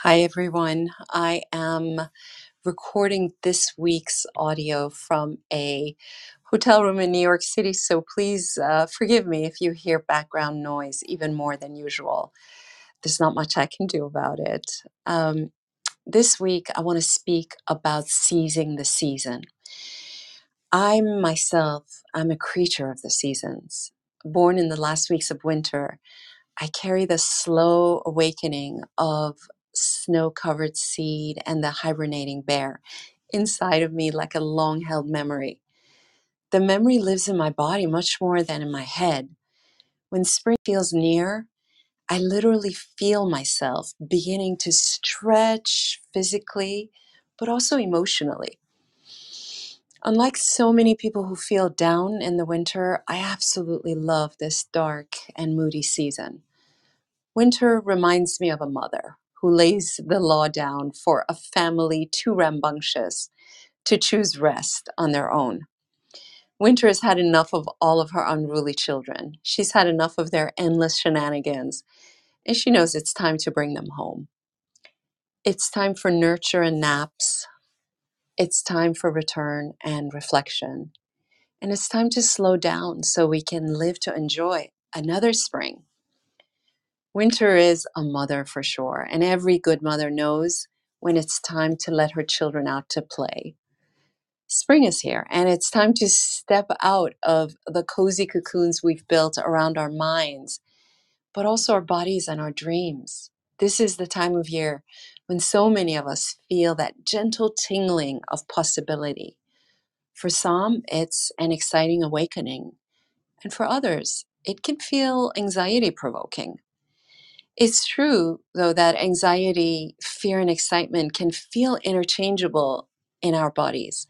Hi, everyone. I am recording this week's audio from a hotel room in New York City, so please uh, forgive me if you hear background noise even more than usual. There's not much I can do about it. Um, this week, I want to speak about seizing the season. I myself, I'm a creature of the seasons. Born in the last weeks of winter, I carry the slow awakening of snow covered seed and the hibernating bear inside of me like a long held memory. The memory lives in my body much more than in my head. When spring feels near, I literally feel myself beginning to stretch physically, but also emotionally. Unlike so many people who feel down in the winter, I absolutely love this dark and moody season. Winter reminds me of a mother who lays the law down for a family too rambunctious to choose rest on their own. Winter has had enough of all of her unruly children. She's had enough of their endless shenanigans, and she knows it's time to bring them home. It's time for nurture and naps. It's time for return and reflection. And it's time to slow down so we can live to enjoy another spring Winter is a mother for sure, and every good mother knows when it's time to let her children out to play. Spring is here, and it's time to step out of the cozy cocoons we've built around our minds, but also our bodies and our dreams. This is the time of year when so many of us feel that gentle tingling of possibility. For some, it's an exciting awakening, and for others, it can feel anxiety provoking it's true, though, that anxiety, fear, and excitement can feel interchangeable in our bodies.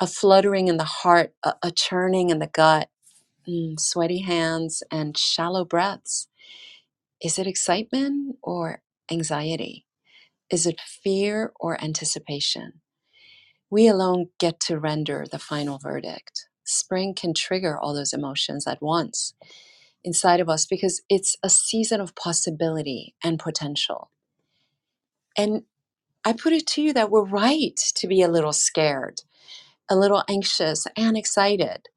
A fluttering in the heart, a, a churning in the gut, mm, sweaty hands, and shallow breaths. Is it excitement or anxiety? Is it fear or anticipation? We alone get to render the final verdict. Spring can trigger all those emotions at once inside of us because it's a season of possibility and potential. And I put it to you that we're right to be a little scared, a little anxious, and excited.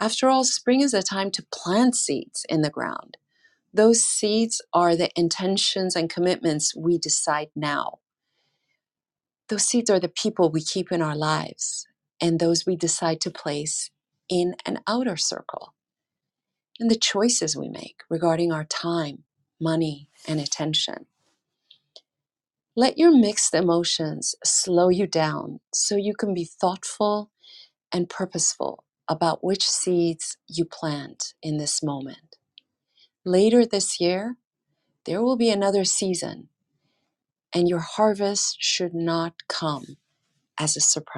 After all, spring is a time to plant seeds in the ground. Those seeds are the intentions and commitments we decide now. Those seeds are the people we keep in our lives and those we decide to place in an outer circle, and the choices we make regarding our time, money, and attention. Let your mixed emotions slow you down so you can be thoughtful and purposeful about which seeds you plant in this moment. Later this year, there will be another season, and your harvest should not come as a surprise.